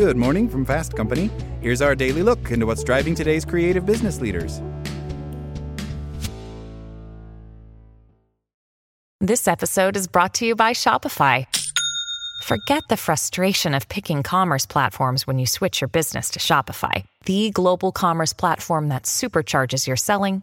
Good morning from Fast Company. Here's our daily look into what's driving today's creative business leaders. This episode is brought to you by Shopify. Forget the frustration of picking commerce platforms when you switch your business to Shopify, the global commerce platform that supercharges your selling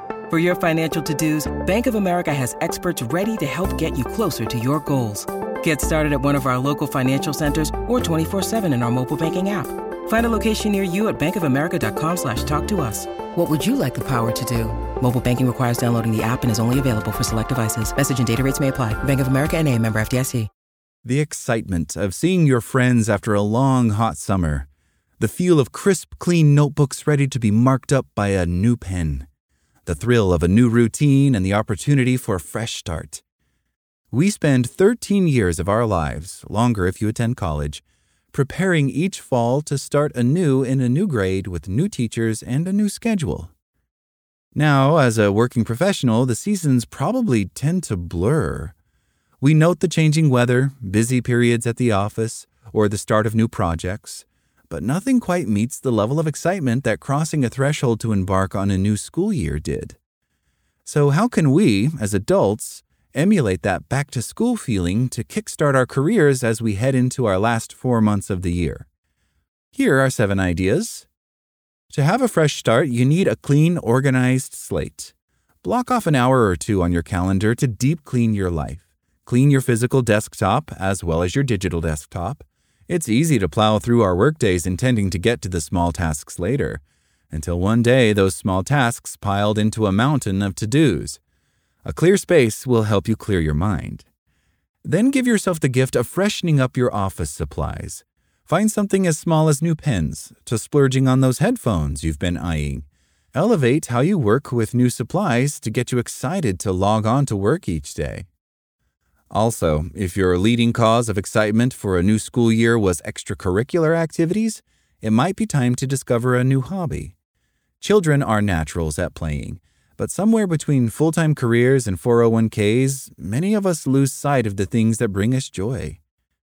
For your financial to-dos, Bank of America has experts ready to help get you closer to your goals. Get started at one of our local financial centers or 24-7 in our mobile banking app. Find a location near you at bankofamerica.com slash talk to us. What would you like the power to do? Mobile banking requires downloading the app and is only available for select devices. Message and data rates may apply. Bank of America and a member FDIC. The excitement of seeing your friends after a long, hot summer. The feel of crisp, clean notebooks ready to be marked up by a new pen the thrill of a new routine, and the opportunity for a fresh start. We spend 13 years of our lives, longer if you attend college, preparing each fall to start anew in a new grade with new teachers and a new schedule. Now, as a working professional, the seasons probably tend to blur. We note the changing weather, busy periods at the office, or the start of new projects but nothing quite meets the level of excitement that crossing a threshold to embark on a new school year did. So, how can we, as adults, emulate that back to school feeling to kickstart our careers as we head into our last four months of the year? Here are seven ideas. To have a fresh start, you need a clean, organized slate. Block off an hour or two on your calendar to deep clean your life. Clean your physical desktop as well as your digital desktop. It's easy to plow through our workdays intending to get to the small tasks later, until one day those small tasks piled into a mountain of to dos. A clear space will help you clear your mind. Then give yourself the gift of freshening up your office supplies. Find something as small as new pens to splurging on those headphones you've been eyeing. Elevate how you work with new supplies to get you excited to log on to work each day. Also, if your leading cause of excitement for a new school year was extracurricular activities, it might be time to discover a new hobby. Children are naturals at playing, but somewhere between full time careers and 401ks, many of us lose sight of the things that bring us joy.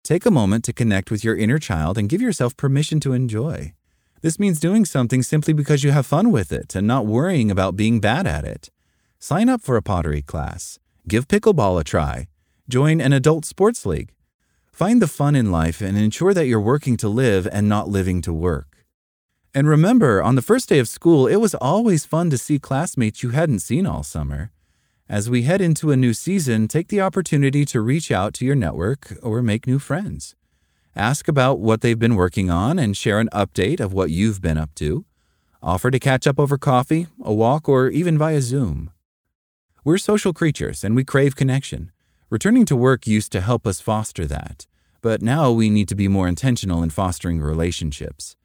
Take a moment to connect with your inner child and give yourself permission to enjoy. This means doing something simply because you have fun with it and not worrying about being bad at it. Sign up for a pottery class. Give pickleball a try Join an adult sports league. Find the fun in life and ensure that you're working to live and not living to work. And remember, on the first day of school, it was always fun to see classmates you hadn't seen all summer. As we head into a new season, take the opportunity to reach out to your network or make new friends. Ask about what they've been working on and share an update of what you've been up to. Offer to catch up over coffee, a walk, or even via Zoom. We're social creatures and we crave connection. Returning to work used to help us foster that, but now we need to be more intentional in fostering relationships.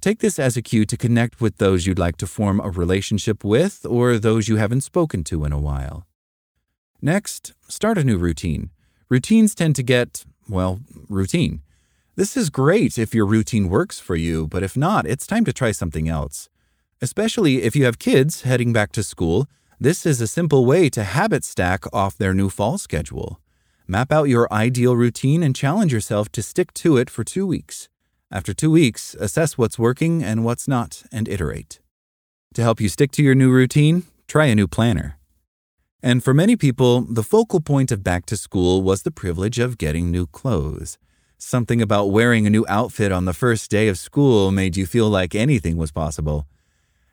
Take this as a cue to connect with those you'd like to form a relationship with or those you haven't spoken to in a while. Next, start a new routine. Routines tend to get, well, routine. This is great if your routine works for you, but if not, it's time to try something else. Especially if you have kids heading back to school this is a simple way to habit stack off their new fall schedule. Map out your ideal routine and challenge yourself to stick to it for two weeks. After two weeks, assess what's working and what's not and iterate. To help you stick to your new routine, try a new planner. And for many people, the focal point of back to school was the privilege of getting new clothes. Something about wearing a new outfit on the first day of school made you feel like anything was possible.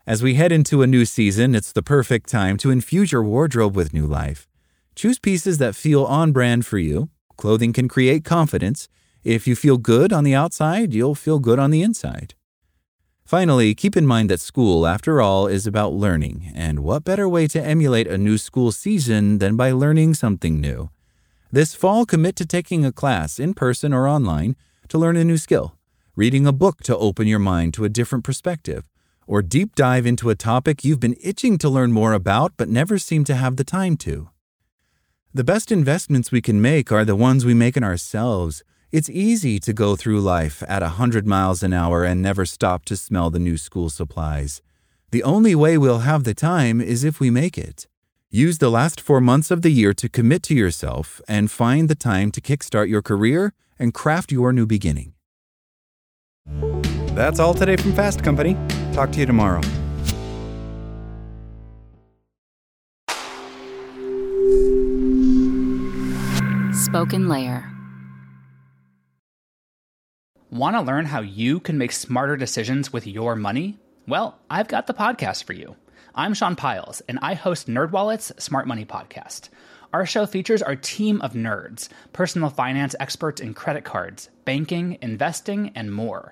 As we head into a new season, it's the perfect time to infuse your wardrobe with new life. Choose pieces that feel on brand for you. Clothing can create confidence. If you feel good on the outside, you'll feel good on the inside. Finally, keep in mind that school, after all, is about learning, and what better way to emulate a new school season than by learning something new? This fall, commit to taking a class, in person or online, to learn a new skill, reading a book to open your mind to a different perspective or deep dive into a topic you've been itching to learn more about but never seem to have the time to. The best investments we can make are the ones we make in ourselves. It's easy to go through life at a 100 miles an hour and never stop to smell the new school supplies. The only way we'll have the time is if we make it. Use the last four months of the year to commit to yourself and find the time to kickstart your career and craft your new beginning. That's all today from Fast Company. Talk to you tomorrow. SpokenLayer. Want to learn how you can make smarter decisions with your money? Well, I've got the podcast for you. I'm Sean Pyles, and I host NerdWallet's Smart Money Podcast. Our show features our team of nerds, personal finance experts in credit cards, banking, investing, and more.